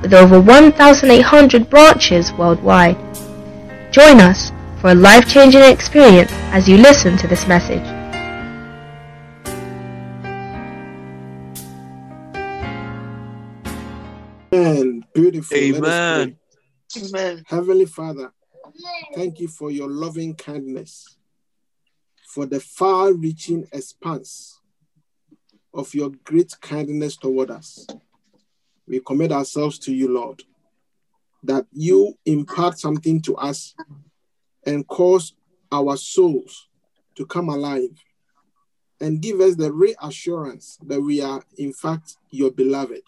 with over 1,800 branches worldwide. Join us for a life-changing experience as you listen to this message. Amen. Beautiful. Amen. Amen. Heavenly Father, thank you for your loving kindness, for the far reaching expanse of your great kindness toward us. We commit ourselves to you, Lord, that you impart something to us and cause our souls to come alive and give us the reassurance that we are, in fact, your beloved.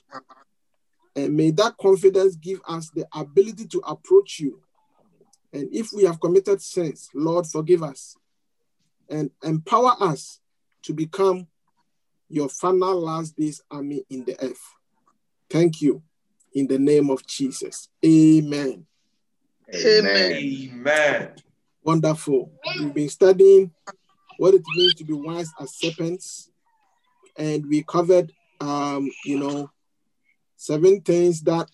And may that confidence give us the ability to approach you. And if we have committed sins, Lord, forgive us and empower us to become your final last days army in the earth. Thank you in the name of Jesus. Amen. Amen. Amen. Wonderful. We've been studying what it means to be wise as serpents, and we covered, um, you know, seven things that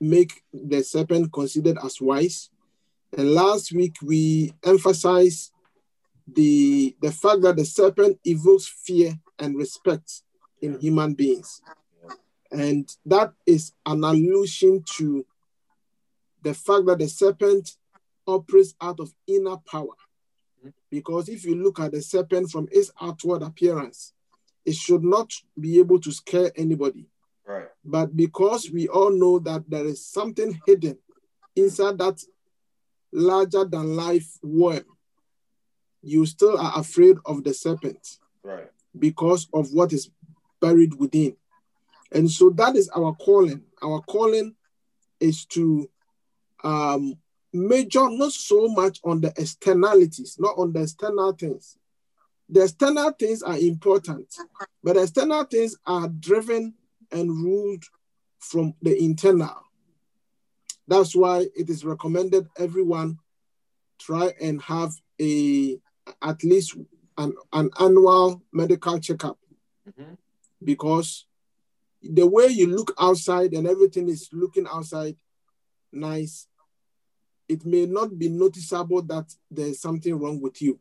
make the serpent considered as wise. And last week we emphasized the the fact that the serpent evokes fear and respect in human beings, and that is an allusion to the fact that the serpent operates out of inner power. Because if you look at the serpent from its outward appearance, it should not be able to scare anybody. Right. But because we all know that there is something hidden inside that larger than life worm, you still are afraid of the serpent Right. because of what is buried within. And so that is our calling. Our calling is to um, major not so much on the externalities, not on the external things. The external things are important, but the external things are driven and ruled from the internal. That's why it is recommended everyone try and have a at least an, an annual medical checkup Mhm. because the way you look outside and everything is looking outside nice, it may not be noticeable that there's something wrong with you.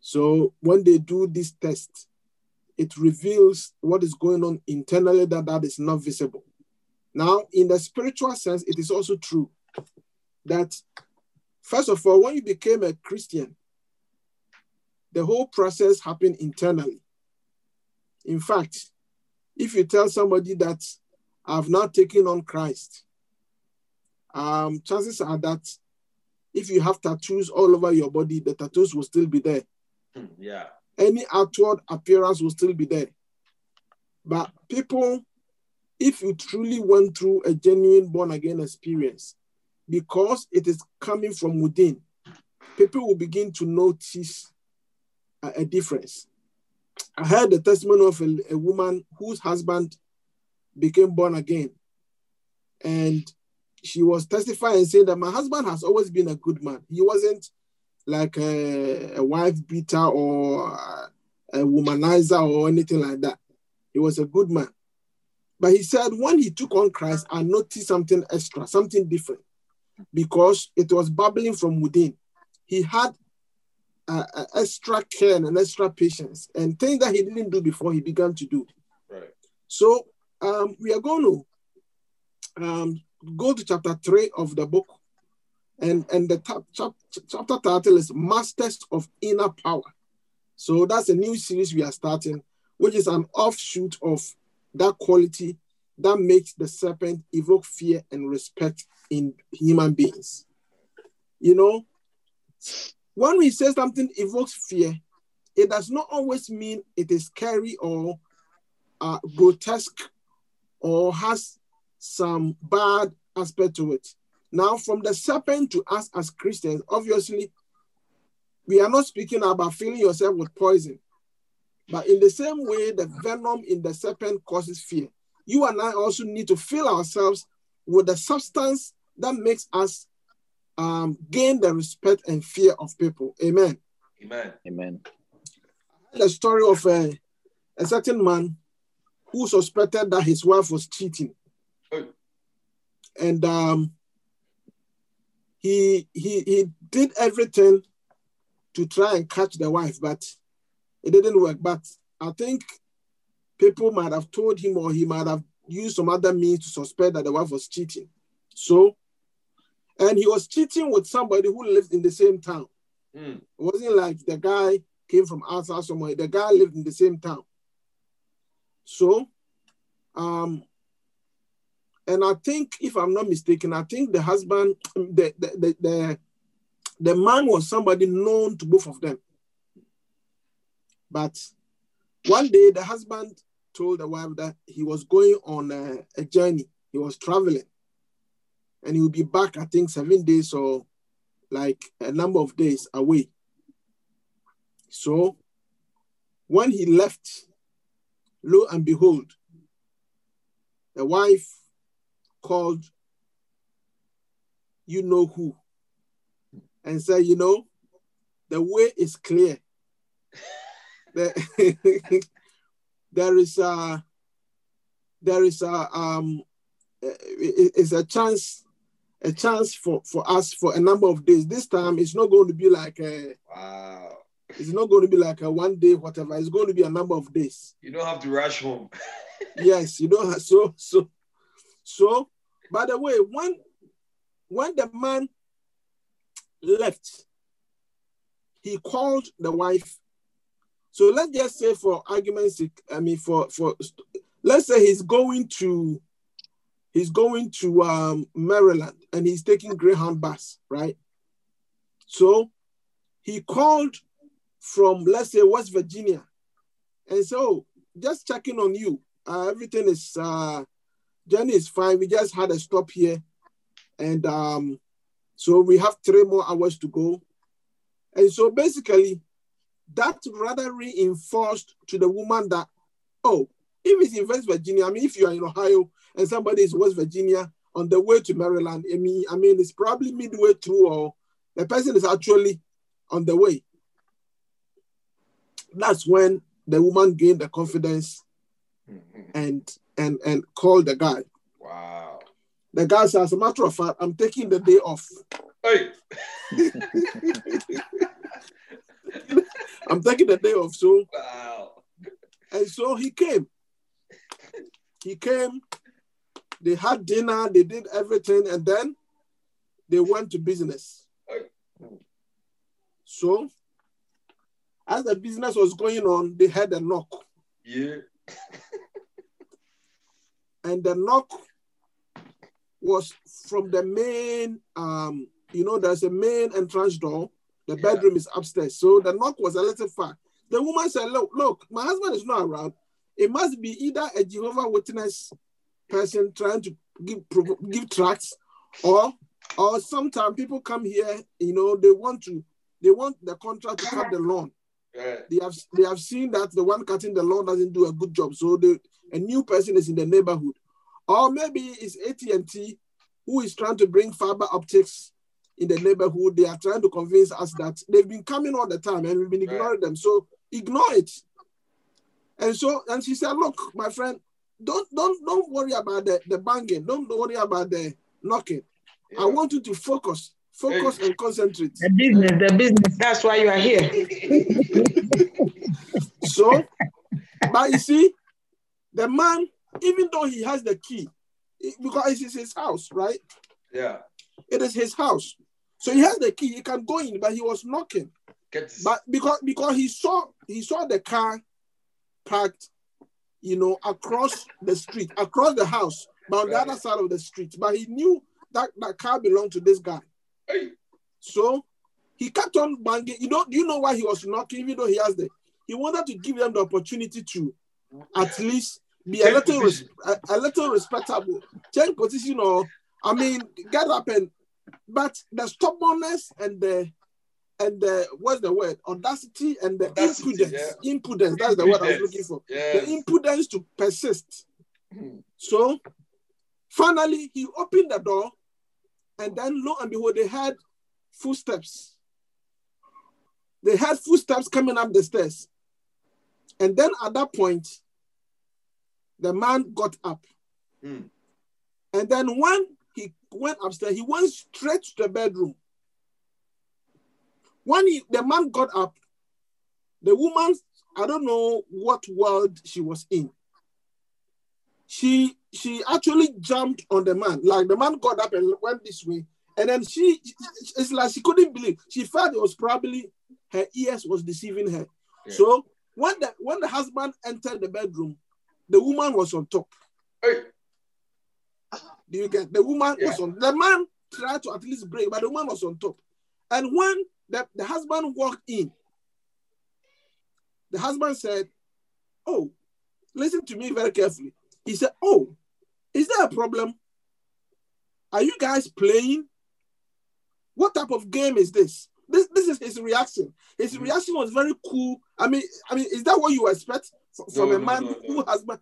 So when they do this test, it reveals what is going on internally that that is not visible. Now, in the spiritual sense, it is also true that first of all, when you became a Christian, the whole process happened internally. In fact, if you tell somebody that I've now taken on Christ, um, chances are that if you have tattoos all over your body, the tattoos will still be there. Hmm, Yeah. Any outward appearance will still be there. But people, if you truly went through a genuine born again experience, because it is coming from within, people will begin to notice a, a difference. I heard the testimony of a, a woman whose husband became born again. And she was testifying saying that my husband has always been a good man. He wasn't like a, a wife beater or a womanizer or anything like that. He was a good man. But he said when he took on Christ, I noticed something extra, something different, because it was bubbling from within. He had uh, extra care and extra patience and things that he didn't do before he began to do. Right. So um, we are going to um, go to chapter three of the book, and and the ta- chap- chapter title is Masters of Inner Power. So that's a new series we are starting, which is an offshoot of that quality that makes the serpent evoke fear and respect in human beings. You know, when we say something evokes fear, it does not always mean it is scary or uh, grotesque or has some bad aspect to it. Now, from the serpent to us as Christians, obviously, we are not speaking about filling yourself with poison. But in the same way, the venom in the serpent causes fear. You and I also need to fill ourselves with the substance that makes us um, gain the respect and fear of people. Amen. Amen. Amen. The story of a, a certain man who suspected that his wife was cheating. Hey. And um, he, he, he did everything to try and catch the wife, but it didn't work. But I think people might have told him or he might have used some other means to suspect that the wife was cheating. So, and he was cheating with somebody who lived in the same town. Mm. It wasn't like the guy came from outside somewhere. The guy lived in the same town. So, um, and I think, if I'm not mistaken, I think the husband, the the the, the, the man was somebody known to both of them. But one day, the husband told the wife that he was going on a, a journey. He was traveling, and he will be back. I think seven days or like a number of days away. So when he left, lo and behold, the wife called you know who and said, you know, the way is clear. There is a there is a um it- it's a chance a chance for for us for a number of days. This time it's not going to be like a Wow. it's not going to be like a one day whatever. It's going to be a number of days. You don't have to rush home. yes, you know. So so so. By the way, when when the man left, he called the wife. So let's just say, for argument's sake, I mean, for for let's say he's going to he's going to um, Maryland and he's taking Greyhound bus, right? So he called from let's say West Virginia, and so just checking on you. Uh, everything is uh, journey is fine. We just had a stop here, and um, so we have three more hours to go. And so basically, that rather reinforced to the woman that, oh, if it's in West Virginia, I mean, if you are in Ohio and somebody is West Virginia on the way to Maryland, I mean, I mean, it's probably midway through, or the person is actually on the way. That's when the woman gained the confidence mm-hmm. and and and called the guy. wow. The guy says, as a matter of fact, I'm taking the day off. Hey. I'm taking the day off. So Wow. and so he came. He came. They had dinner. They did everything, and then they went to business. So as the business was going on, they had a knock, Yeah. and the knock was from the main. Um, you know, there's a main entrance door. The Yeah. bedroom is upstairs, so the knock was a little far. The woman said, "Look, look, my husband is not around. It must be either a Jehovah Witness person trying to give give tracts, or or sometimes people come here. You know, they want to they want the contract to cut the lawn. Yeah. They have they have seen that the one cutting the lawn doesn't do a good job, so the a new person is in the neighborhood, or maybe it's AT and T who is trying to bring fiber optics in the neighborhood. They are trying to convince us that they've been coming all the time and we've been ignoring them. So ignore it. And so, and she said, "Look, my friend, don't don't don't worry about the the banging. Don't worry about the knocking. I want you to focus, focus and concentrate." The business, the business. That's why you are here. So, but you see, the man, even though he has the key, it- because it is his house, right? Yeah. It is his house. So he has the key. He can go in, but he was knocking. But because because he saw he saw the car parked, you know, across the street, across the house, but on the other side of the street. But he knew that that car belonged to this guy. Hey. So he kept on banging. You know, do you know why he was knocking, even though he has the he wanted to give them the opportunity to at least be a little res- a, a little respectable. Change position or I mean get up and but the stubbornness and the and the what's the word audacity and the Audacity, impudence impudence that's the word i was looking for Yes. the impudence to persist Hmm. so finally he opened the door and then lo and behold they had footsteps they had footsteps coming up the stairs and then at that point the man got up Hmm. and then when he went upstairs, he went straight to the bedroom. When he, the man got up, the woman, I don't know what world she was in. She she actually jumped on the man. Like the man got up and went this way. And then she it's like she couldn't believe. She felt it was probably her ears was deceiving her. Yeah. So when the when the husband entered the bedroom, the woman was on top. Hey. Do you get the woman Yeah. was on the man tried to at least break, but the woman was on top. And when the, the husband walked in, the husband said, Oh, listen to me very carefully. He said, Oh, is there a problem? Are you guys playing? What type of game is this? This this is his reaction. His Mhm. reaction was very cool. I mean, I mean, is that what you expect from, No, a man no, who no. has been?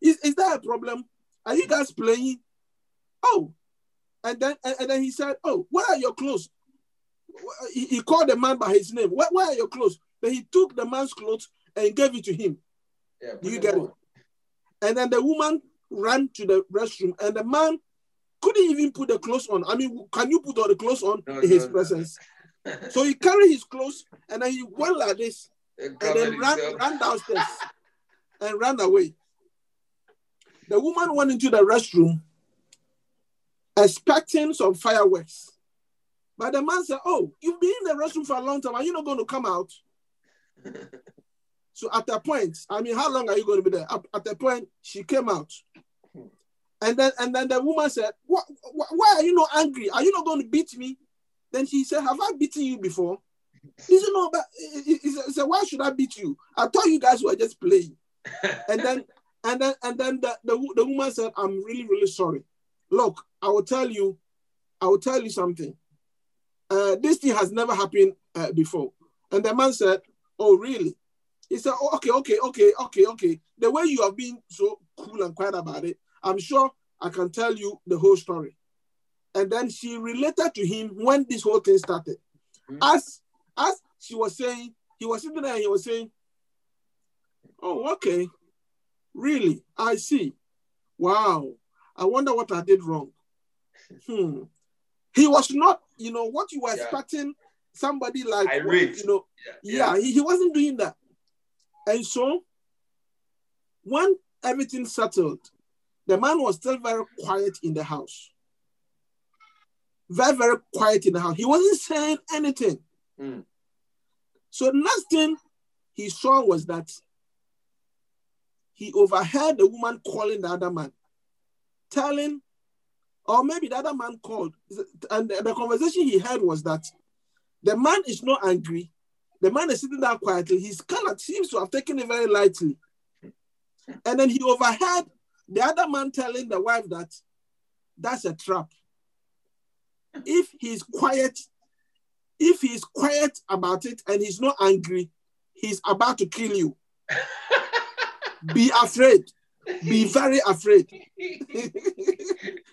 Is, is there a problem? Are you guys playing? Oh, and then and, and then he said, "Oh, where are your clothes?" He, called the man by his name. Where, where are your clothes? Then he took the man's clothes and gave it to him. Yeah, Do you get it? And then the woman ran to the restroom, and the man couldn't even put the clothes on. I mean, can you put all the clothes on No, in his no, no. presence? on. So he carried his clothes, and then he went like this, And and then ran, himself. ran downstairs and ran away. The woman went into the restroom expecting some fireworks. But the man said, Oh, you've been in the restroom for a long time. Are you not going to come out? So at that point, I mean, how long are you going to be there? At, at the point, she came out. And then and then the woman said, what, Why are you not angry? Are you not going to beat me? Then she said, Have I beaten you before? He said, No, but he he said, he said, Why should I beat you? I thought you guys were just playing. And then and then and then the, the, the woman said, I'm really, really sorry. Look, I will tell you, I will tell you something. Uh, this thing has never happened uh, before. And the man said, Oh, really? He said, oh, okay, okay, okay, okay, okay. The way you have been so cool and quiet about it, I'm sure I can tell you the whole story. And then she related to him when this whole thing started. Mhm. As as she was saying, he was sitting there and he was saying, Oh, okay. Really? I see. Wow. I wonder what I did wrong. Hmm. He was not, you know, what you were Yeah. expecting somebody like, Irate. you know, Yeah. yeah, he, he wasn't doing that. And so when everything settled, the man was still very quiet in the house. Very, very quiet in the house. He wasn't saying anything. Mm. So next thing he saw was that he overheard the woman calling the other man, telling, or maybe the other man called, and the, conversation he heard was that the man is not angry. The man is sitting there quietly. His kind of seems to have taken it very lightly. And then he overheard the other man telling the wife that that's a trap. If he's quiet, if he's quiet about it and he's not angry, he's about to kill you. Be afraid. Be very afraid.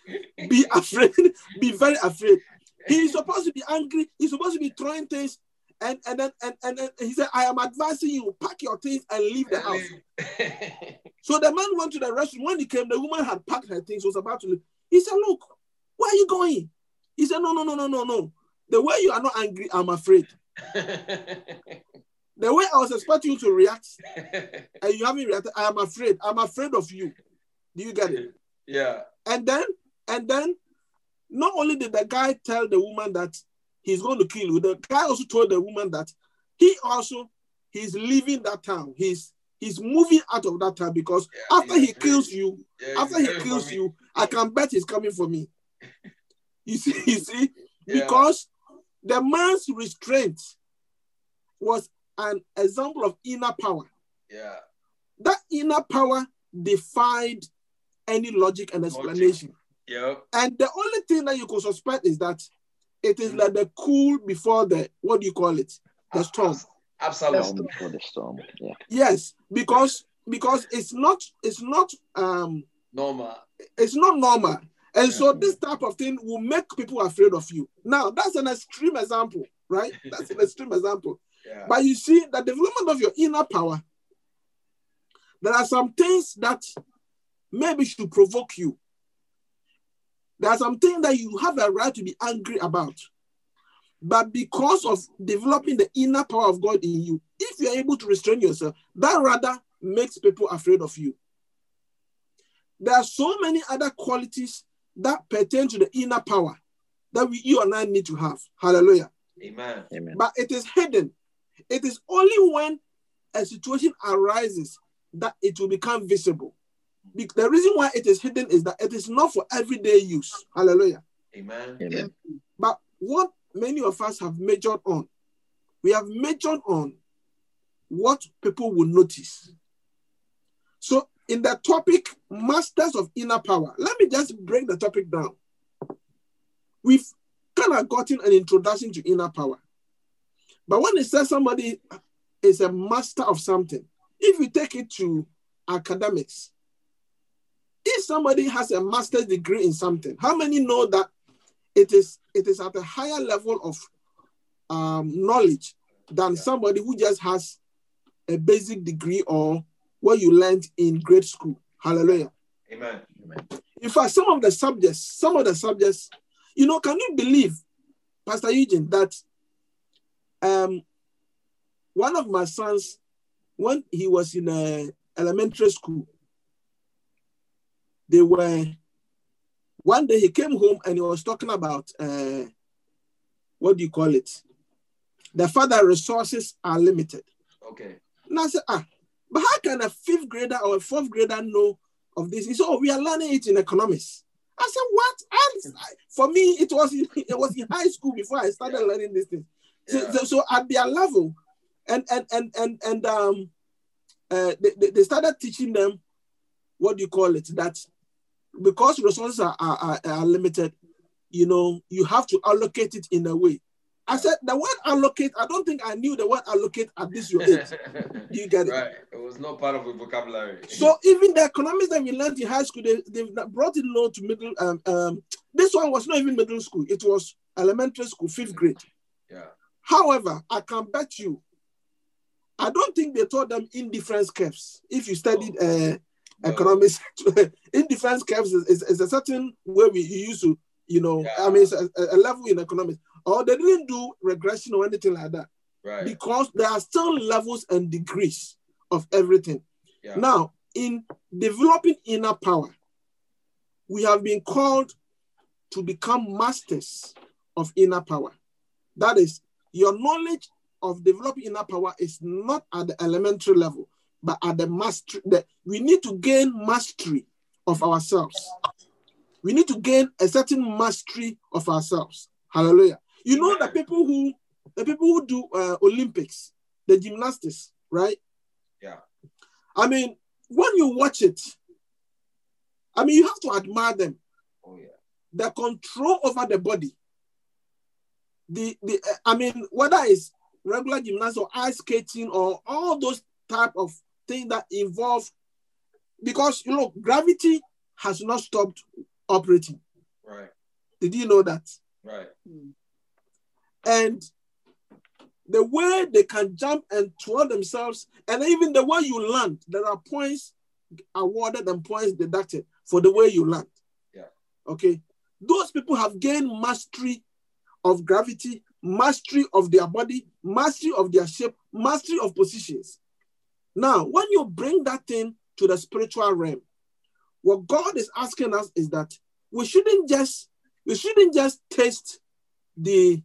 Be afraid. Be very afraid. He's supposed to be angry. He's supposed to be throwing things. And, and then and, and then he said, I am advising you, pack your things and leave the house. So the man went to the restroom. When he came, the woman had packed her things, was about to leave. He said, Look, where are you going? He said, No, no, no, no, no, no. The way you are not angry, I'm afraid. The way I was expecting you to react, and you haven't reacted, I am afraid. I'm afraid of you. Do you get it? yeah. And then, and then, not only did the guy tell the woman that he's going to kill you, the guy also told the woman that he also he's leaving that town. He's he's moving out of that town because Yeah, after he kills you, Yeah, after he kills you, I can bet he's coming for me. You see, you see, Yeah. because the man's restraint was an example of inner power. Yeah. That inner power defied any logic and Logic. Explanation. Yep. And the only thing that you could suspect is that It is like the cool before the what do you call it? The storm. Absolutely. Calm before the storm. Yeah. Yes, because because it's not it's not um Normal. it's not normal. And so this type of thing will make people afraid of you. Now that's an extreme example, right? That's an extreme example. Yeah. But you see, the development of your inner power, there are some things that maybe should provoke you. There are some things that you have a right to be angry about. But because of developing the inner power of God in you, if you're able to restrain yourself, that rather makes people afraid of you. There are so many other qualities that pertain to the inner power that we, you and I need to have. Hallelujah Amen. Amen. but it is hidden. It is only when a situation arises that it will become visible. Be- The reason why it is hidden is that it is not for everyday use. Hallelujah. Amen. Amen. But what many of us have majored on, we have majored on what people will notice. So, in the topic, Masters of Inner Power, let me just break the topic down. We've kind of gotten an introduction to inner power. But when it says somebody is a master of something, if you take it to academics, if somebody has a master's degree in something, how many know that it is it is at a higher level of um, knowledge than Yeah. somebody who just has a basic degree or what you learned in grade school. Hallelujah. Amen. Amen. In fact, some of the subjects, some of the subjects, you know, can you believe, Pastor Eugene, that um one of my sons, when he was in a elementary school, they were one day he came home and he was talking about uh what do you call it? The father resources are limited. Okay. And I said, ah, but how can a fifth grader or a fourth grader know of this? He said, oh, we are learning it in economics. I said, what? And for me, it was in, it was in high school before I started Yeah. learning this thing. So, Yeah. so, so at their level, and and and and and um, uh, they, they- they started teaching them what do you call it? That because resources are, are, are, limited, you know, you have to allocate it in a way. I said the word allocate. I don't think I knew the word allocate at this your age. You get it? right. It was not part of the vocabulary. So even the economics that we learned in high school, they, they've brought it low to middle. Um, um, this one was not even middle school; it was elementary school, fifth grade. yeah. However, I can bet you, I don't think they taught them indifference curves. If you studied uh, No. economics, indifference curves is, is, is a certain way we used to, you know, I mean, it's a, a level in economics. Or they didn't do regression or anything like that Right. because there are still levels and degrees of everything. yeah. Now, in developing inner power, we have been called to become masters of inner power. That is, your knowledge of developing inner power is not at the elementary level, but at the mastery. The, we need to gain mastery of ourselves. We need to gain a certain mastery of ourselves. Hallelujah. You know the people who the people who do uh, Olympics, the gymnastics, right? Yeah. I mean, when you watch it, I mean, you have to admire them. Oh yeah. The control over the body. The the uh, I mean, whether it's regular gymnastics or ice skating or all those type of things that involve, because you know, gravity has not stopped operating. Right. Did you know that? Right. Hmm. and the way they can jump and twirl themselves, and even the way you land, there are points awarded and points deducted for the way you land. Yeah. Okay. Those people have gained mastery of gravity, mastery of their body, mastery of their shape, mastery of positions. Now, when you bring that thing to the spiritual realm, what God is asking us is that we shouldn't just we shouldn't just taste the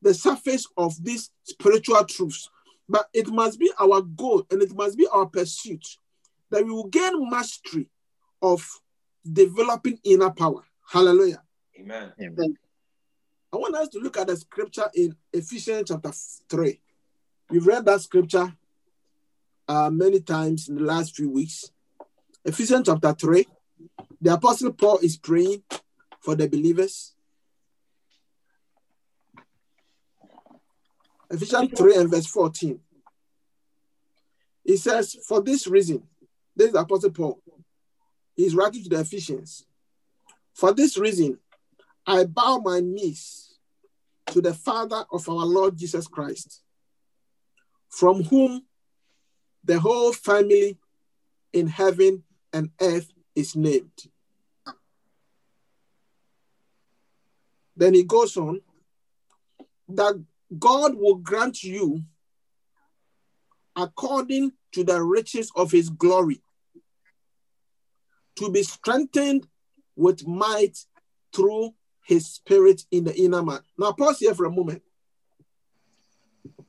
the surface of these spiritual truths, but it must be our goal and it must be our pursuit that we will gain mastery of developing inner power. Hallelujah. Amen. Amen. I want us to look at the scripture in Ephesians chapter 3. We've read that scripture uh, many times in the last few weeks. Ephesians chapter 3. The Apostle Paul is praying for the believers. Ephesians 3 and verse 14. He says, For this reason, this is Apostle Paul. He's writing to the Ephesians. For this reason, I bow my knees to the Father of our Lord Jesus Christ, from whom the whole family in heaven and earth is named. Then he goes on that God will grant you according to the riches of his glory to be strengthened with might through his spirit in the inner man. Now, pause here for a moment.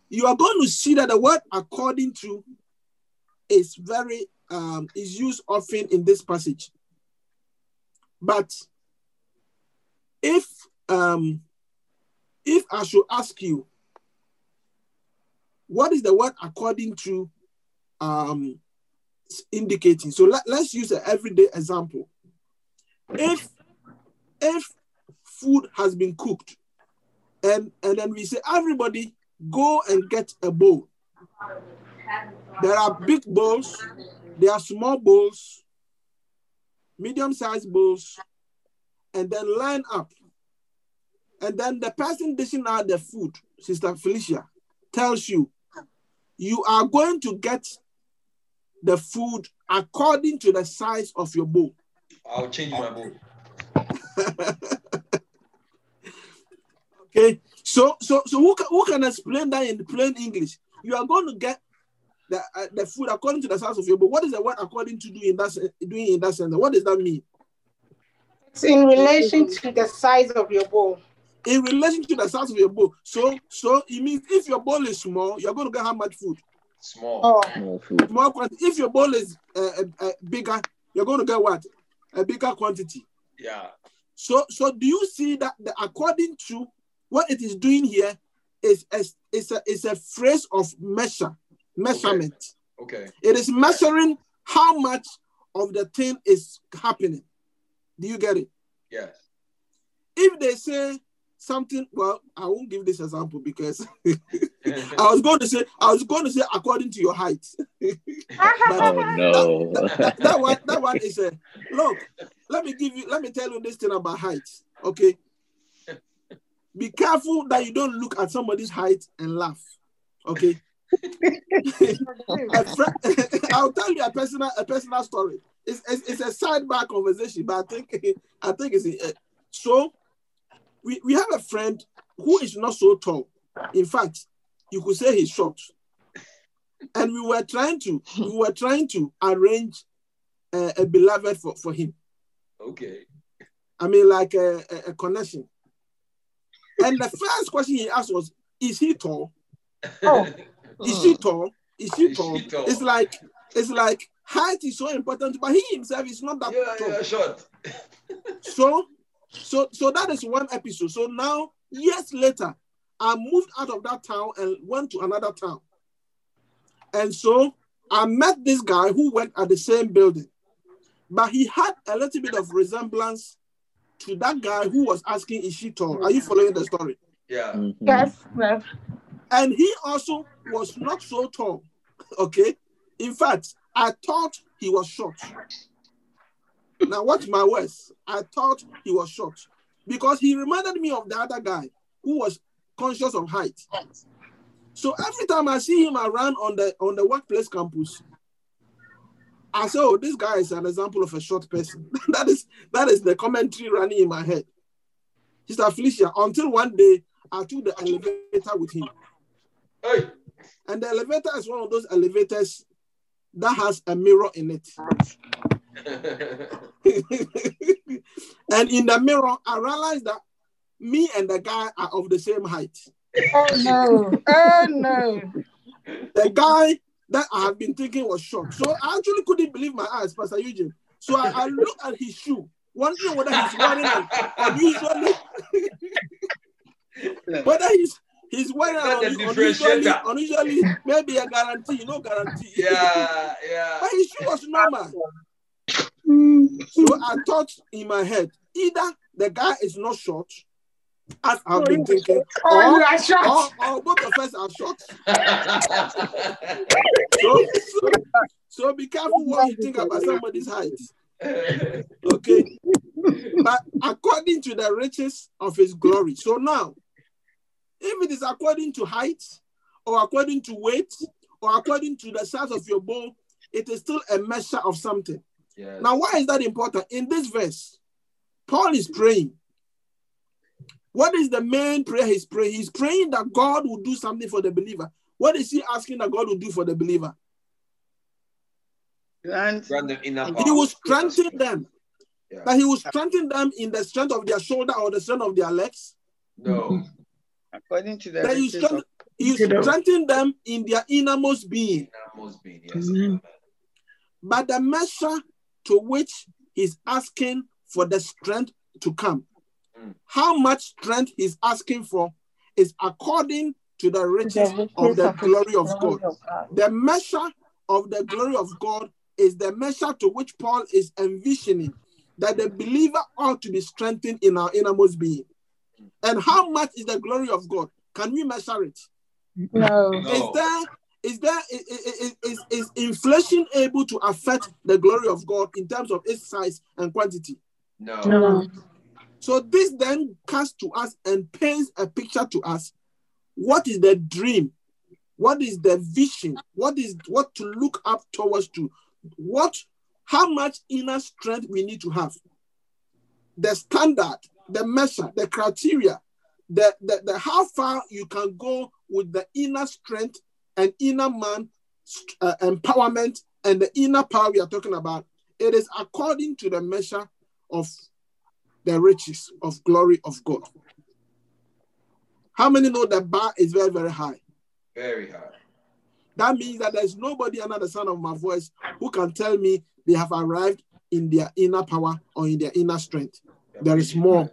You are going to see that the word according to is very um, is used often in this passage. But if um, if I should ask you, what is the word according to um, indicating? So let, let's use an everyday example. If if food has been cooked and and then we say everybody go and get a bowl there are big bowls there are small bowls medium sized bowls and then line up and then the person dishing out the food sister felicia tells you you are going to get the food according to the size of your bowl I'll change my bowl. Okay, so so so who can, who can explain that in plain English? You are going to get the uh, the food according to the size of your bowl. What is the word according to doing in that doing in that sense? What does that mean? It's in relation to the size of your bowl. In relation to the size of your bowl. So so it means if your bowl is small, you're going to get how much food? Small. Oh, Small food. More quantity. If your bowl is uh, uh, uh, bigger, you're going to get what? A bigger quantity. Yeah. So so do you see that the according to what it is doing here is a, is a, is a phrase of measure, measurement. Okay. It is measuring how much of the thing is happening. Do you get it? Yes. If they say something, well, I won't give this example because I was going to say I was going to say according to your height. Oh uh, no. that, that one that one is a look. Let me give you. Let me tell you this thing about height. Okay. Be careful that you don't look at somebody's height and laugh. Okay. A fri- I'll tell you a personal a personal story. It's, it's, it's a sidebar conversation, but I think I think it's uh, so. We, we have a friend who is not so tall. In fact, you could say he's short. And we were trying to we were trying to arrange uh, a beloved for, for him. okay. I mean, like a, a, a connection. And the first question he asked was, "Is he tall? oh, Is she tall? Is she Is tall?" she tall? It's like it's like height is so important, but he himself is not that Yeah, tall. yeah, short. So, so, so that is one episode. So now, years later, I moved out of that town and went to another town. And so I met this guy who worked at the same building, but he had a little bit of resemblance to that guy who was asking, "Is she tall?" Are you following the story? Yeah. Mhm. yes, yes. And he also was not so tall. Okay. In fact, I thought he was short. Now, watch my words. I thought he was short because he reminded me of the other guy who was conscious of height. So every time I see him around on the on the workplace campus, I say, "Oh, this guy is an example of a short person." that is that is the commentary running in my head. Sister Felicia, until one day I took the elevator with him. Hey. And the elevator is one of those elevators that has a mirror in it. and in the mirror, I realized that me and the guy are of the same height. Oh no. Oh no. The guy that I have been thinking was short. So I actually couldn't believe my eyes, Pastor Eugene. So I, I looked at his shoe, wondering whether he's wearing an unusually, whether he's he's wearing Not the an unusually, unusually, maybe a guarantee, no guarantee. yeah, yeah. But his shoe was normal. So mm-hmm. I thought in my head, either the guy is not short as I've been thinking, Oh, or, you are short. or, or both of us are short. So, so, so be careful what you think about somebody's height. Okay. But according to the riches of his glory. So now, if it is according to height, or according to weight, or according to the size of your bow, it is still a measure of something. yes. Now, why is that important? In this verse, Paul is praying. What is the main prayer he's praying? He's praying that God will do something for the believer. What is he asking that God will do for the believer? Grant Grant them He power. will strengthen them. Yeah. That he will strengthen them in the strength of their shoulder or the strength of their legs. No. Mm-hmm. According to the That you riches strengthen, of he will strengthen them in their innermost being. Innermost being. Yes. Amen. But the measure to which he's asking for the strength to come, Mm. how much strength he's asking for is according to the riches The of the of glory of God. of God. The measure of the glory of God is the measure to which Paul is envisioning that the believer ought to be strengthened in our innermost being. And how much is the glory of God? Can we measure it? No. No. Is there is there i- i- i- is, is inflation able to affect the glory of God in terms of its size and quantity? No. No. So this then casts to us and paints a picture to us. What is the dream? What is the vision? What is what to look up towards to? What how much inner strength we need to have? The standard, the measure, the criteria, the, the, the how far you can go with the inner strength and inner man uh, empowerment and the inner power we are talking about. It is according to the measure of the riches of glory of God. How many know the bar is very, very high? Very hard. That means that there's nobody under the sound of my voice who can tell me they have arrived in their inner power or in their inner strength. There is more.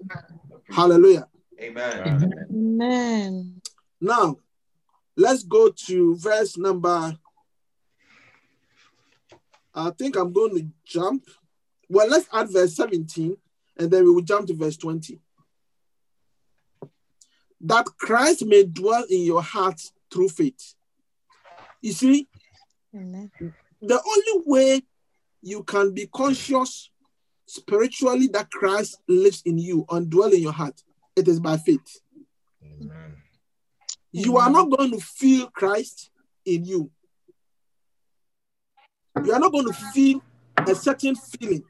Hallelujah. Amen. Amen. Now, let's go to verse number. I think I'm going to jump. Well, let's add verse 17 and then we will jump to verse 20. That Christ may dwell in your heart through faith. You see, Amen. the only way you can be conscious spiritually that Christ lives in you and dwell in your heart, it is by faith. You are not going to feel Christ in you. You are not going to feel a certain feeling.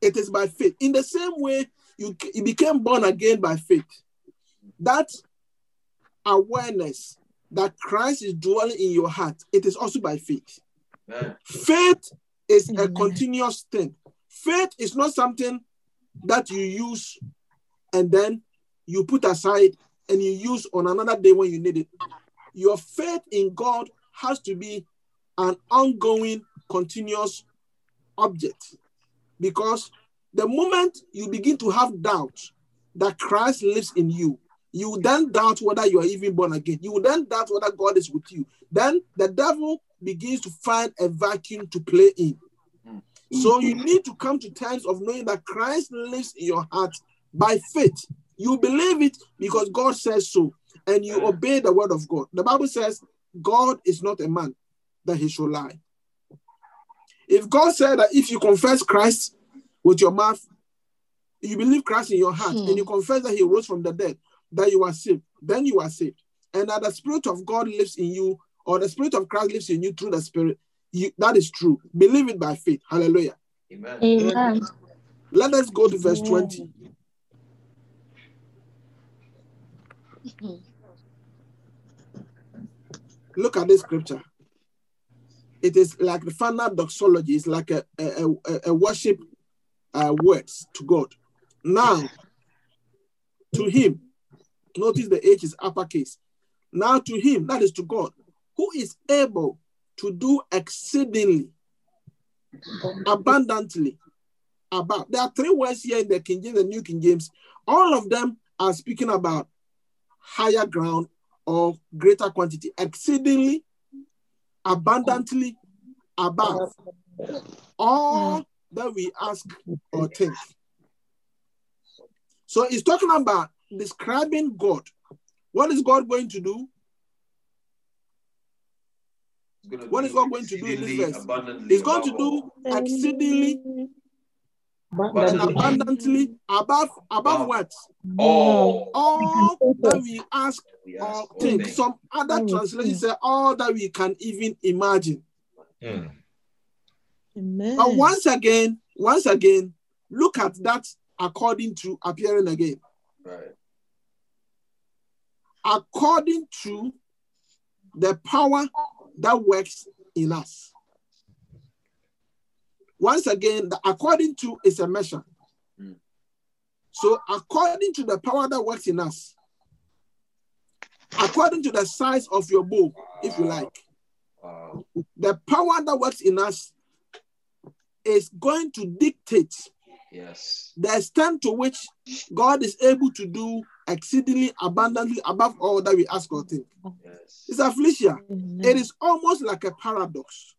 It is by faith. In the same way, you, you became born again by faith. That awareness that Christ is dwelling in your heart, it is also by faith. Amen. Faith is a Amen. continuous thing. Faith is not something that you use and then you put aside and you use on another day when you need it. Your faith in God has to be an ongoing, continuous object. Because the moment you begin to have doubt that Christ lives in you, you then doubt whether you are even born again. You then doubt whether God is with you. Then the devil begins to find a vacuum to play in. So you need to come to terms of knowing that Christ lives in your heart by faith. You believe it because God says so, and you obey the word of God. The Bible says God is not a man that he should lie. If God said that if you confess Christ with your mouth, you believe Christ in your heart, Hmm. and you confess that he rose from the dead, that you are saved, then you are saved. And that the Spirit of God lives in you, or the Spirit of Christ lives in you through the Spirit. You, that is true. Believe it by faith. Hallelujah. Amen. Amen. Let us go to verse 20. Look at this scripture. It is like the final doxology. It's like a, a, a, a worship uh, words to God. Now, to him, notice the H is uppercase. Now to him, that is to God, who is able to do exceedingly, abundantly, about. There are three words here in the King James and New King James. All of them are speaking about higher ground or greater quantity, exceedingly, abundantly, above all that we ask or think. So it's talking about describing God. What is God going to do? It's gonna What do is God going to do in this exceedingly verse? He's going to do exceedingly and Abundantly. abundantly above above what? all All that we ask or think. think. Some other translations say all that we can even imagine. Mm. But once again, once again, look at that according to appearing again. Right. According to the power that works in us. Once again, the according to is a measure. Mm. So, according to the power that works in us, according to the size of your bow, if you like, Wow. the power that works in us is going to dictate Yes. the extent to which God is able to do exceedingly abundantly above all that we ask or think. Yes. It's affliction. Amen. It is almost like a paradox.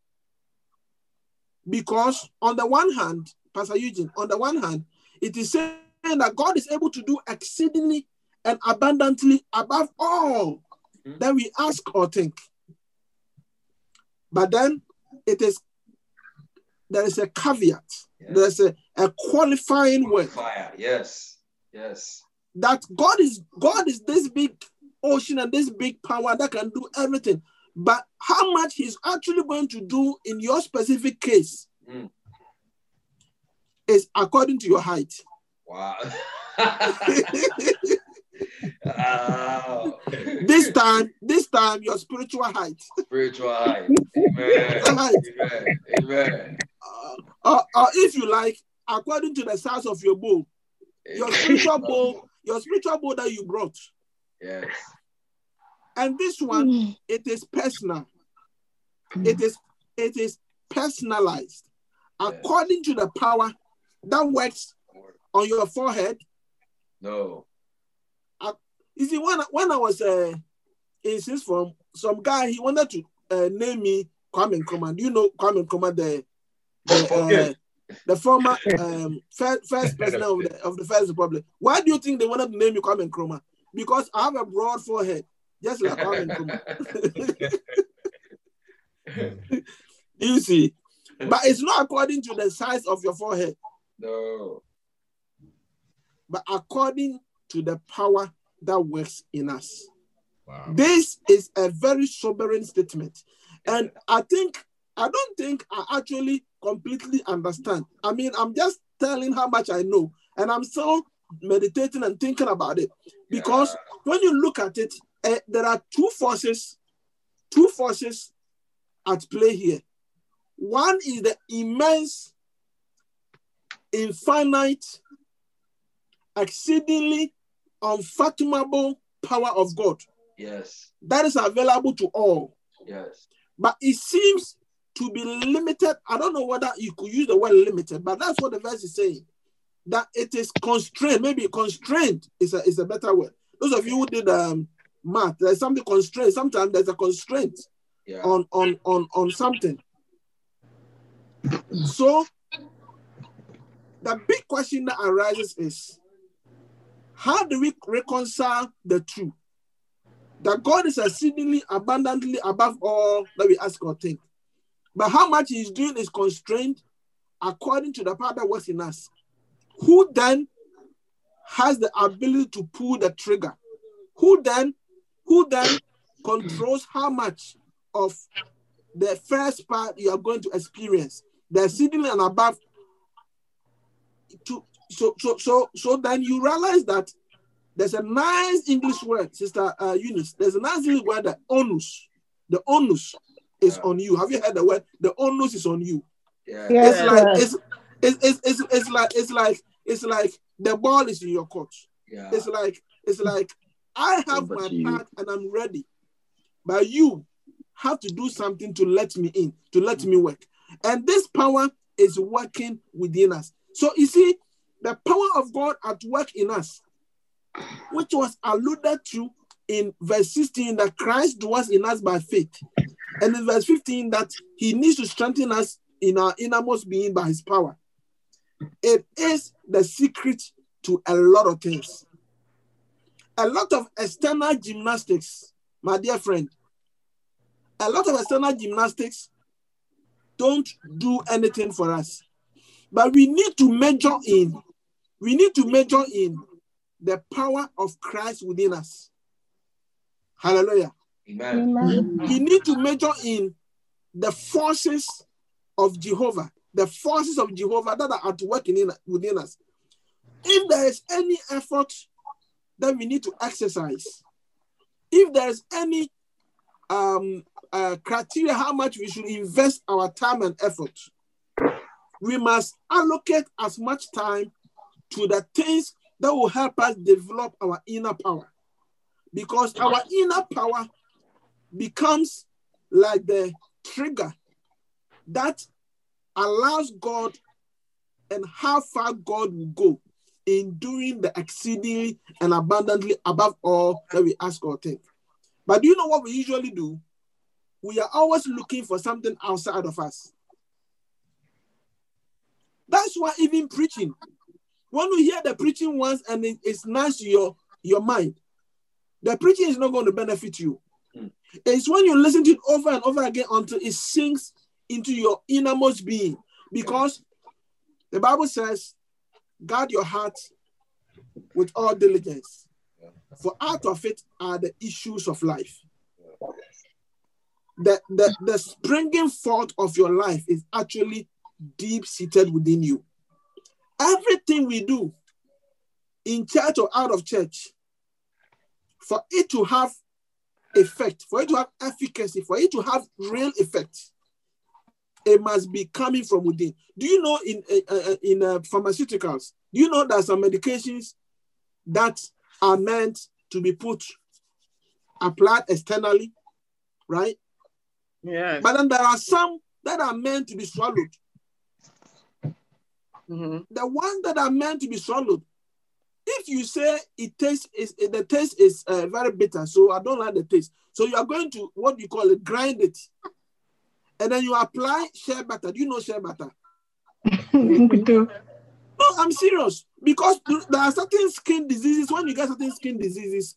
Because on the one hand, Pastor Eugene, on the one hand, it is saying that God is able to do exceedingly and abundantly above all Mhm. that we ask or think. But then it is there is a caveat, Yes. there's a, a qualifying word Yes. Yes. that God is God is this big ocean and this big power that can do everything. But how much He's actually going to do in your specific case Mm. is according to your height. Wow. wow. This time, this time, your spiritual height. Spiritual height. Amen. Height. Amen. Amen. Uh, or, or if you like, according to the size of your bow, your spiritual bow, your spiritual bow that you brought. Yes. And this one, it is personal. It is it is personalized according to the power that works on your forehead. No. You see, when I, when I was uh, in sixth form, some guy he wanted to uh, name me Kwame Nkrumah. Do you know Kwame Nkrumah, the the, uh, the former um, first, first president of the of the First Republic? Why do you think they wanted to name me Kwame Nkrumah? Because I have a broad forehead, just like Kwame Nkrumah. you see, but it's not according to the size of your forehead, no. but according to the power that works in us. Wow. This is a very sobering statement. And I think, I don't think I actually completely understand. I mean, I'm just telling how much I know, and I'm still meditating and thinking about it. Because when you look at it, eh, there are two forces, two forces at play here. One is the immense, infinite, exceedingly unfathomable power of God Yes. that is available to all. Yes. But it seems to be limited. I don't know whether you could use the word limited, but that's what the verse is saying. That it is constrained. Maybe constrained is a, is a better word. Those of you who did um, math, there's something constrained. Sometimes there's a constraint Yeah. on, on, on, on something. So the big question that arises is how do we reconcile the two? That God is exceedingly abundantly above all that we ask or think. But how much He's doing is constrained according to the power that works in us. Who then has the ability to pull the trigger? Who then, who then controls how much of the first part you are going to experience? The exceedingly and above. To so so so so then you realize that there's a nice English word, Sister uh, Eunice. There's a nice English word, the onus. The onus is Yeah. on you. Have you heard the word? The onus is on you. Yeah. Yes, It's like it's it's, it's it's it's like it's like it's like the ball is in your court. Yeah. It's like it's like I have Over my you. part and I'm ready, but you have to do something to let me in, to let me work. And this power is working within us. So you see, the power of God at work in us, which was alluded to in verse 16, that Christ dwells in us by faith. And in verse 15, that he needs to strengthen us in our innermost being by his power. It is the secret to a lot of things. a lot of external gymnastics, my dear friend, a lot of external gymnastics don't do anything for us. But we need to measure in, we need to measure in the power of Christ within us. Hallelujah. Amen. Amen. We need to measure in the forces of Jehovah, the forces of Jehovah that are at work in, within us. If there is any effort that we need to exercise, if there is any um, uh, criteria how much we should invest our time and effort, we must allocate as much time to the things that will help us develop our inner power. Because our inner power becomes like the trigger that allows God and how far God will go in doing the exceedingly and abundantly above all that we ask or think. But do you know what we usually do? We are always looking for something outside of us. That's why even preaching, when we hear the preaching once and it's nice to your, your mind, the preaching is not going to benefit you. It's when you listen to it over and over again until it sinks into your innermost being. Because the Bible says, guard your heart with all diligence, for out of it are the issues of life. The, the, the springing forth of your life is actually deep seated within you. Everything we do in church or out of church, for it to have effect, for it to have efficacy, for it to have real effect, it must be coming from within. Do you know in uh, in uh, pharmaceuticals? Do you know that some medications that are meant to be put applied externally, right? Yeah. But then there are some that are meant to be swallowed. Mhm. The ones that are meant to be swallowed, if you say it tastes is the taste is uh, very bitter, so I don't like the taste. So you are going to what you call it, grind it, and then you apply shea butter. Do you know shea butter? No, I'm serious because there are certain skin diseases. When you get certain skin diseases,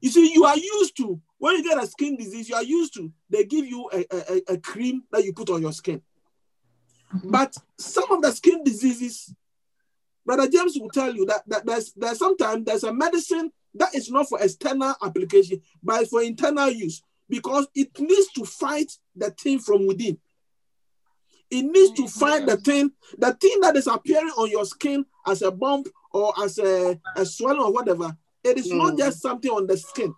you see, you are used to when you get a skin disease, you are used to they give you a, a, a- a cream that you put on your skin. But some of the skin diseases, Brother James will tell you that, that there's there's sometimes there's a medicine that is not for external application, but for internal use because it needs to fight the thing from within. It needs to fight the thing, the thing that is appearing on your skin as a bump or as a, a swelling or whatever. It is not Mm. just something on the skin,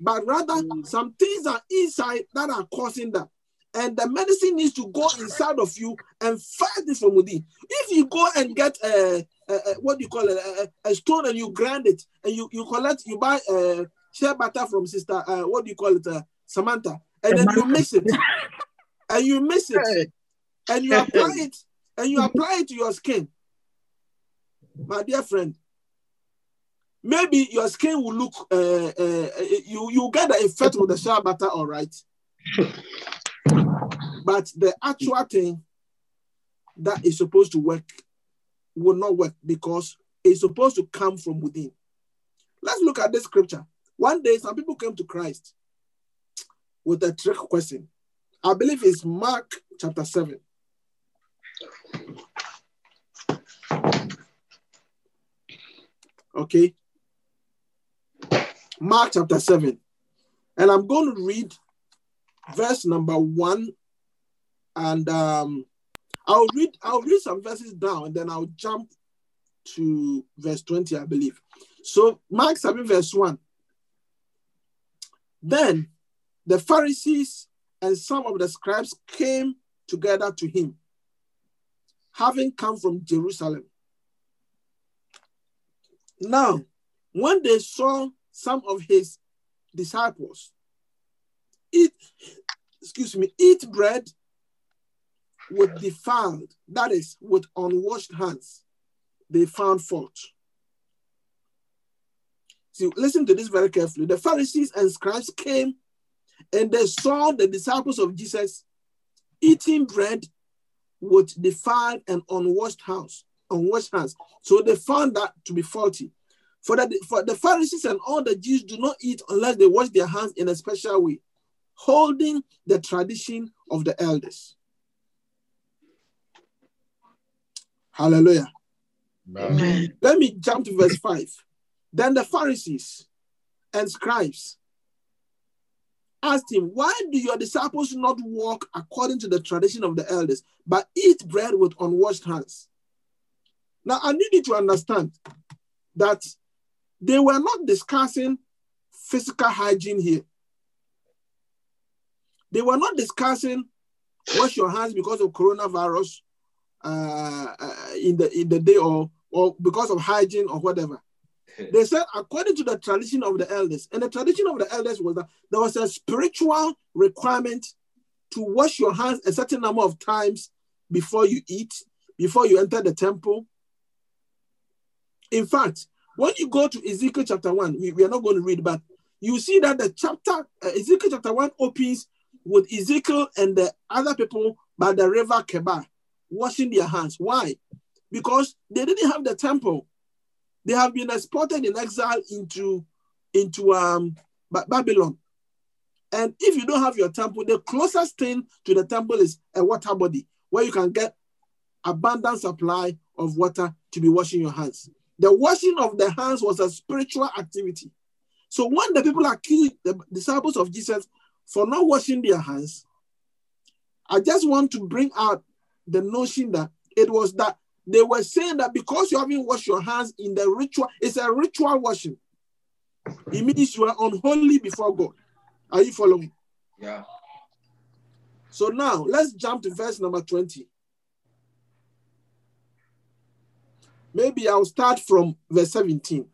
but rather Mm. some things are inside that are causing that. And the medicine needs to go inside of you and fight this from within. If you go and get a, a, a what do you call it, a, a stone and you grind it and you, you collect, you buy uh, shea butter from sister, uh, what do you call it, uh, Samantha, and then you mix it, and you mix it, and you apply it, and you apply it to your skin. My dear friend, maybe your skin will look, uh, uh, you you get the effect of the shea butter, all right. But the actual thing that is supposed to work will not work because it's supposed to come from within. Let's look at this scripture. One day, some people came to Christ with a trick question. I believe it's Mark chapter 7. Okay. Mark chapter 7. And I'm going to read verse number 1 and um I'll read I'll read some verses down and then I'll jump to verse 20, I believe. So Mark 7, verse 1. Then the Pharisees and some of the scribes came together to him, having come from Jerusalem. Now, when they saw some of his disciples eat, excuse me, eat bread with defiled, that is, with unwashed hands, they found fault. See, listen to this very carefully. The Pharisees and scribes came and they saw the disciples of Jesus eating bread with defiled and unwashed hands, unwashed hands. So they found that to be faulty. For the, for the Pharisees and all the Jews do not eat unless they wash their hands in a special way, holding the tradition of the elders. Hallelujah. Amen. Let me jump to verse 5. Then the Pharisees and scribes asked him, Why do your disciples not walk according to the tradition of the elders, but eat bread with unwashed hands? Now, I need you to understand that they were not discussing physical hygiene here. They were not discussing wash your hands because of coronavirus uh, uh, in the in the day or or because of hygiene or whatever. They said according to the tradition of the elders, and the tradition of the elders was that there was a spiritual requirement to wash your hands a certain number of times before you eat, before you enter the temple. In fact, when you go to Ezekiel chapter 1, we, we are not going to read, but you see that the chapter, uh, Ezekiel chapter 1 opens with Ezekiel and the other people by the river Kebar washing their hands. Why? Because they didn't have the temple. They have been exported in exile into, into um, Ba- Babylon. And if you don't have your temple, the closest thing to the temple is a water body where you can get abundant supply of water to be washing your hands. The washing of the hands was a spiritual activity. So when the people accused the disciples of Jesus for not washing their hands, I just want to bring out the notion that it was that they were saying that because you haven't washed your hands in the ritual, it's a ritual washing. It means you are unholy before God. Are you following? Yeah. So now let's jump to verse number 20. Maybe I'll start from verse 17.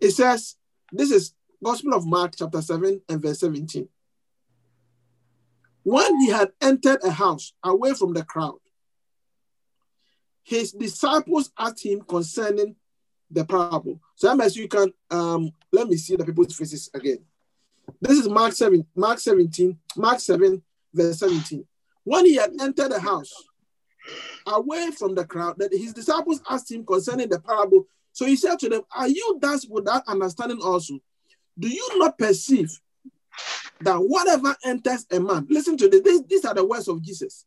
It says, This is Gospel of Mark, chapter 7, and verse 17. When he had entered a house away from the crowd, his disciples asked him concerning the parable. So, as you can, um, let me see the people's faces again. This is Mark 7, Mark 17, Mark 7, verse 17. When he had entered the house, away from the crowd, that his disciples asked him concerning the parable. So he said to them, Are you thus without understanding also? Do you not perceive that whatever enters a man, listen to this, these are the words of Jesus.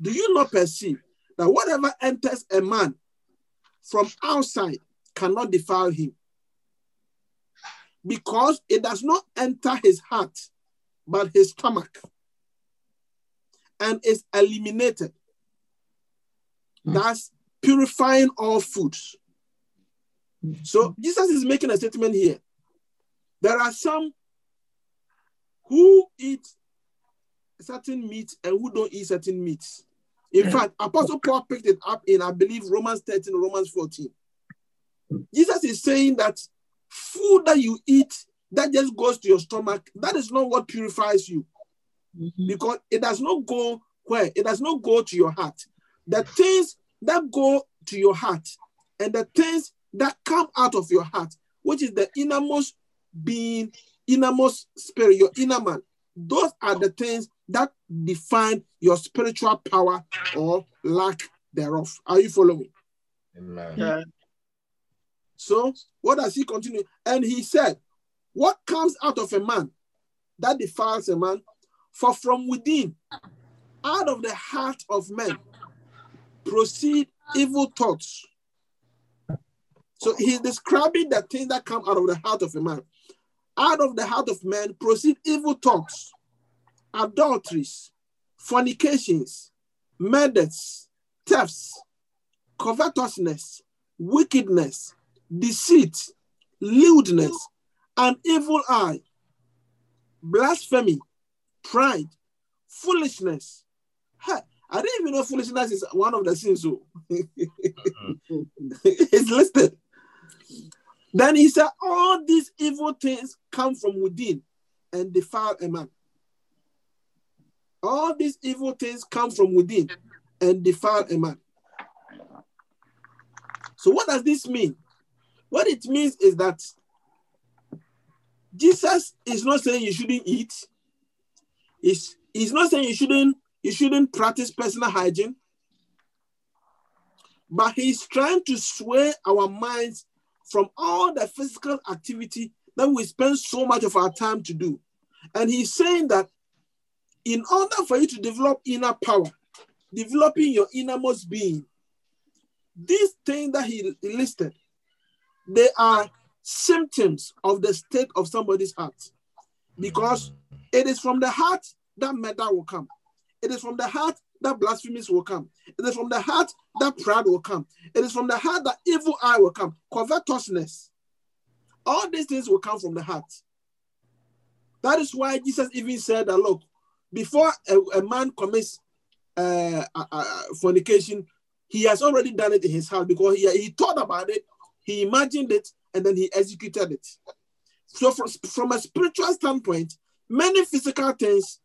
Do you not perceive that whatever enters a man from outside cannot defile him? Because it does not enter his heart, but his stomach, and is eliminated hmm. thus purifying all foods. Hmm. So Jesus is making a statement here. There are some who eat certain meat and who don't eat certain meats. In fact, Apostle Paul picked it up in, I believe, Romans 13, Romans 14. Jesus is saying that food that you eat that just goes to your stomach, that is not what purifies you. Mm-hmm. Because it does not go where? It does not go to your heart the things that go to your heart and the things that come out of your heart, which is the innermost being, innermost spirit, your inner man, those are the things that define your spiritual power or lack thereof. Are you following? Amen. Yeah. So, what does he continue? And he said, What comes out of a man that defiles a man? For from within, out of the heart of men, proceed evil thoughts. So he's describing the things that come out of the heart of a man. Out of the heart of man proceed evil thoughts, adulteries, fornications, murders, thefts, covetousness, wickedness, deceit, lewdness, an evil eye, blasphemy, pride, foolishness. I didn't even know foolishness is one of the sins. Oh. So it's listed. Then he said, All these evil things come from within and defile a man. All these evil things come from within and defile a man. So, what does this mean? What it means is that Jesus is not saying you shouldn't eat. He's, he's not saying you shouldn't you shouldn't practice personal hygiene. But he's trying to sway our minds from all the physical activity that we spend so much of our time to do. And he's saying that in order for you to develop inner power, developing your innermost being, these things that he listed, they are symptoms of the state of somebody's heart. Because it is from the heart that murder will come. It is from the heart that blasphemies will come. It is from the heart that pride will come. It is from the heart that evil eye will come. Covetousness. All these things will come from the heart. That is why Jesus even said that look, before a, a man commits uh, fornication, he has already done it in his heart because he, he thought about it, he imagined it, and then he executed it. So, from, from a spiritual standpoint, many physical things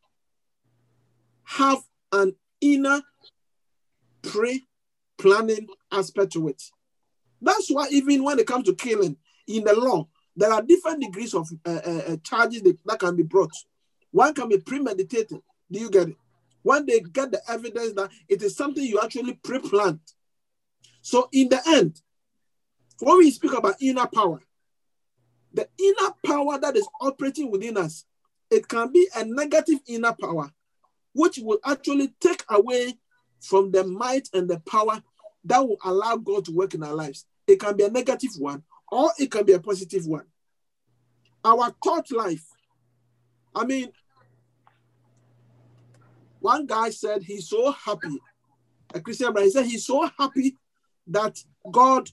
have an inner pre-planning aspect to it. That's why even when it comes to killing in the law, there are different degrees of uh, uh, uh, charges that, that can be brought. One can be premeditated. Do you get it? When they get the evidence that it is something you actually pre-planned. So in the end, when we speak about inner power, the inner power that is operating within us, it can be a negative inner power which will actually take away from the might and the power that will allow God to work in our lives. It can be a negative one or it can be a positive one. Our thought life, I mean, one guy said he's so happy, a Christian brother, he said he's so happy that God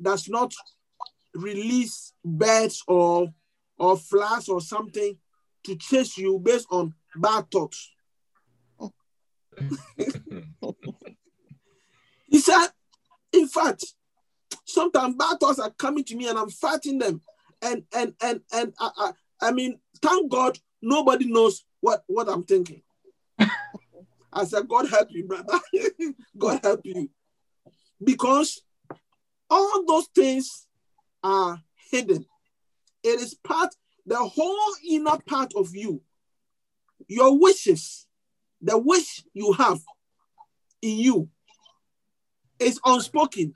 does not release birds or or flies or something to chase you based on bad thoughts. he said, in fact, sometimes bad thoughts are coming to me and I'm fighting them. And and and and I, I, I mean, thank God nobody knows what, what I'm thinking. I said, God help you, brother. God help you. Because all those things are hidden. It is part, the whole inner part of you, your wishes, the wish you have in you is unspoken.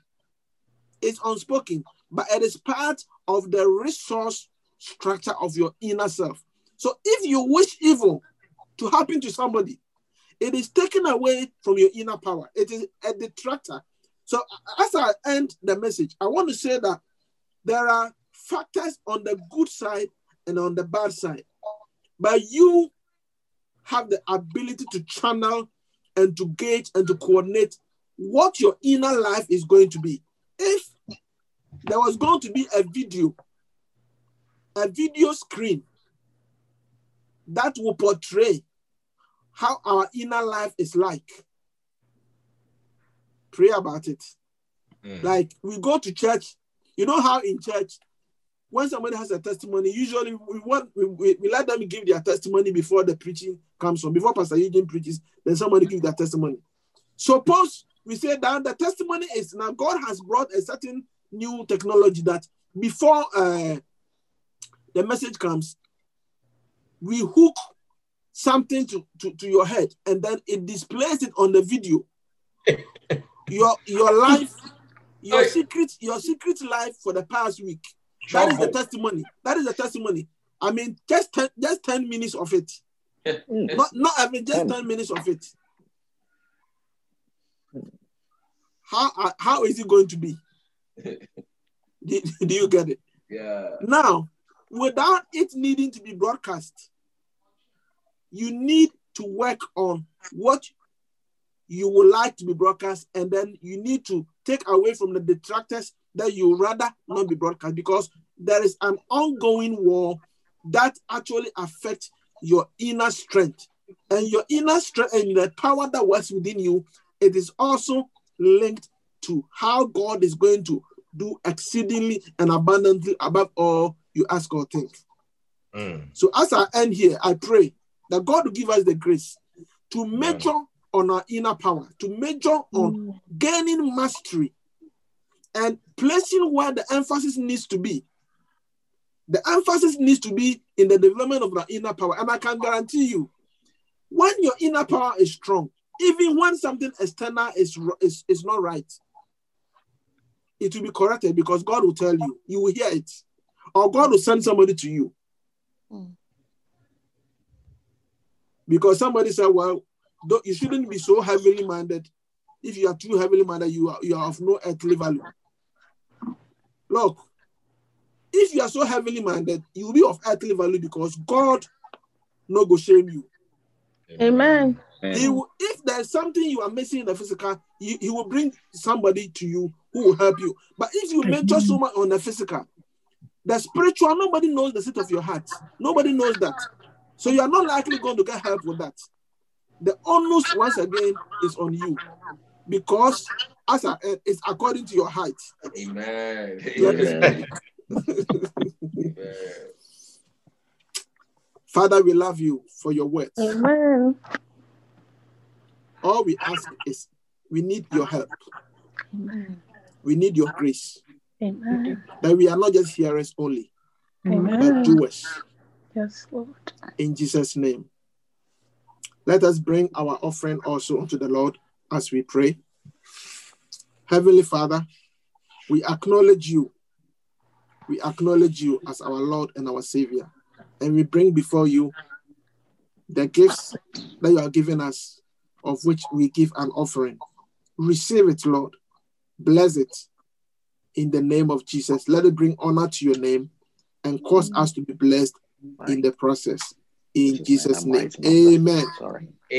It's unspoken, but it is part of the resource structure of your inner self. So if you wish evil to happen to somebody, it is taken away from your inner power. It is a detractor. So as I end the message, I want to say that there are factors on the good side and on the bad side. But you have the ability to channel and to gauge and to coordinate what your inner life is going to be. If there was going to be a video, a video screen that will portray how our inner life is like, pray about it. Mm. Like we go to church, you know how in church when somebody has a testimony, usually we want we, we, we, let them give their testimony before the preaching comes on. Before Pastor Eugene preaches, then somebody give their testimony. Suppose we say that the testimony is now God has brought a certain new technology that before uh, the message comes, we hook something to, to, to your head and then it displays it on the video. your your life, your secret, your secret life for the past week that is the testimony. That is the testimony. I mean, just ten, just 10 minutes of it. not, not I mean, just 10 minutes of it. How, uh, how is it going to be? do, do you get it? Yeah. Now, without it needing to be broadcast, you need to work on what you would like to be broadcast, and then you need to take away from the detractors that you rather not be broadcast because there is an ongoing war that actually affects your inner strength and your inner strength and the power that works within you it is also linked to how god is going to do exceedingly and abundantly above all you ask or think mm. so as i end here i pray that god will give us the grace to measure on our inner power to measure on mm. gaining mastery and placing where the emphasis needs to be. The emphasis needs to be in the development of the inner power. And I can guarantee you, when your inner power is strong, even when something external is, is, is not right, it will be corrected because God will tell you. You will hear it. Or God will send somebody to you. Mm. Because somebody said, well, don't, you shouldn't be so heavily minded. If you are too heavily minded, you are, you are of no earthly value. Look, if you are so heavily minded, you will be of earthly value because God no go shame you. Amen. He will, if there's something you are missing in the physical, he, he will bring somebody to you who will help you. But if you major so much on the physical, the spiritual, nobody knows the state of your heart. Nobody knows that. So you are not likely going to get help with that. The onus, once again, is on you. Because as I, eh, it's according to your height. Amen. You Amen. Amen. Father, we love you for your words. Amen. All we ask is we need your help. Amen. We need your grace. Amen. That we are not just hearers only, but Amen. doers. Yes, Lord. In Jesus' name. Let us bring our offering also unto the Lord as we pray. Heavenly Father, we acknowledge you. We acknowledge you as our Lord and our Savior. And we bring before you the gifts that you are giving us, of which we give an offering. Receive it, Lord. Bless it in the name of Jesus. Let it bring honor to your name and cause us to be blessed in the process. In Jesus' name. Amen. Sorry.